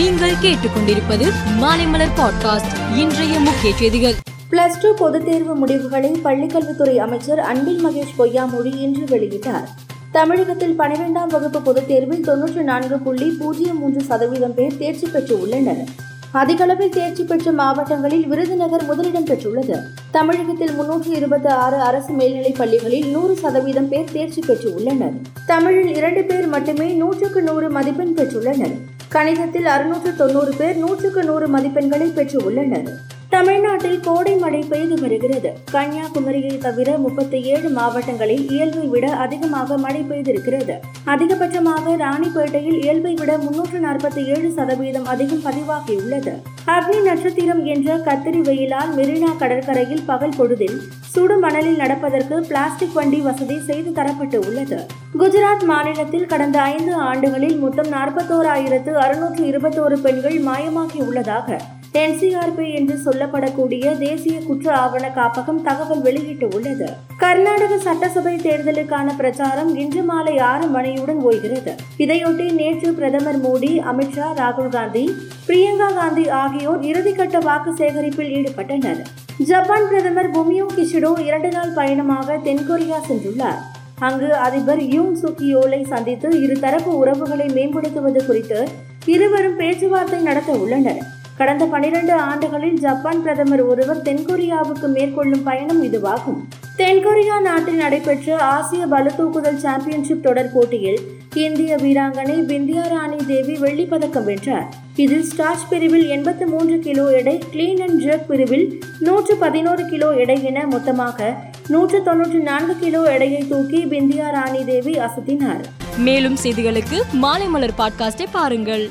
நீங்கள் கேட்டுக்கொண்டிருப்பது மாலைமலர் பாட்காஸ்ட். இன்றைய முக்கிய செய்திகள். பிளஸ் டூ பொதுத் தேர்வு முடிவுகளை பள்ளிக்கல்வித்துறை அமைச்சர் அன்பில் மகேஷ் பொய்யாமொழி இன்று வெளியிட்டார். தமிழகத்தில் பனிரெண்டாம் வகுப்பு பொதுத் தேர்வில் தொன்னூற்று நான்கு புள்ளி பூஜ்ஜியம் மூன்று சதவீதம் பேர் தேர்ச்சி பெற்று உள்ளனர். அதிகளவில் தேர்ச்சி பெற்ற மாவட்டங்களில் விருதுநகர் முதலிடம் பெற்றுள்ளது. தமிழகத்தில் முன்னூற்று இருபத்தி ஆறு அரசு மேல்நிலைப் பள்ளிகளில் நூறு சதவீதம் பேர் தேர்ச்சி பெற்று உள்ளனர். தமிழில் இரண்டு பேர் மட்டுமே நூற்றுக்கு நூறு மதிப்பெண் பெற்றுள்ளனர். கணிதத்தில் அறுநூற்று தொண்ணூறு பேர் நூற்றுக்கு நூறு மதிப்பெண்களை பெற்று உள்ளனர் தமிழ்நாட்டில் கோடை மழை பெய்து வருகிறது. கன்னியாகுமரியை தவிர முப்பத்தி ஏழு மாவட்டங்களில் இயல்பை விட அதிகமாக மழை பெய்திருக்கிறது. அதிகபட்சமாக ராணிப்பேட்டையில் இயல்பை விட முன்னூற்று நாற்பத்தி ஏழு சதவீதம் அதிகம் பதிவாகியுள்ளது. அக்னி நட்சத்திரம் என்ற கத்திரி வெயிலால் மெரினா கடற்கரையில் பகல் பொழுதில் சுடு மணலில் நடப்பதற்கு பிளாஸ்டிக் வண்டி வசதி செய்து தரப்பட்டு உள்ளது. குஜராத் மாநிலத்தில் கடந்த ஐந்து ஆண்டுகளில் மொத்தம் நாற்பத்தோராயிரத்து அறுநூற்று இருபத்தோரு பெண்கள் மாயமாகி உள்ளதாக என்சிஆர்பி என்று சொல்லப்படக்கூடிய தேசிய குற்ற ஆவண காப்பகம் தகவல் வெளியிட்டு உள்ளது. கர்நாடக சட்டசபை தேர்தலுக்கான பிரச்சாரம் இன்று மாலை ஆறு மணியுடன் ஓய்கிறது. இதையொட்டி நேற்று பிரதமர் மோடி அமித்ஷா ராகுல் காந்தி பிரியங்கா காந்தி ஆகியோர் இறுதிக்கட்ட வாக்கு சேகரிப்பில் ஈடுபட்டனர். ஜப்பான் பிரதமர் புமியோ கிஷிடோ இரண்டு நாள் பயணமாக தென்கொரியா சென்றுள்ளார். அங்கு அதிபர் யூங் சுக்கியோலை சந்தித்து இருதரப்பு உறவுகளை மேம்படுத்துவது குறித்து இருவரும் பேச்சுவார்த்தை நடத்த உள்ளனர். கடந்த பனிரெண்டு ஆண்டுகளில் ஜப்பான் பிரதமர் ஒருவர் தென்கொரியாவுக்கு மேற்கொள்ளும் பயணம் இதுவாகும். தென்கொரியா நாட்டில் நடைபெற்ற ஆசிய பளுதூக்குதல் சாம்பியன்ஷிப் தொடர் போட்டியில் இந்திய வீராங்கனை பிந்தியா ராணி தேவி வெள்ளிப் பதக்கம் வென்றார். இதில் ஸ்டார்ச் பிரிவில் எண்பத்து மூன்று கிலோ எடை கிளீன் அண்ட் ஜெர்க் பிரிவில் நூற்று பதினோரு கிலோ எடை என மொத்தமாக நூற்று தொன்னூற்று நான்கு கிலோ எடையை தூக்கி பிந்தியா ராணி தேவி அசத்தினார். மேலும் செய்திகளுக்கு மாலைமலர் பாட்காஸ்டை பாருங்கள்.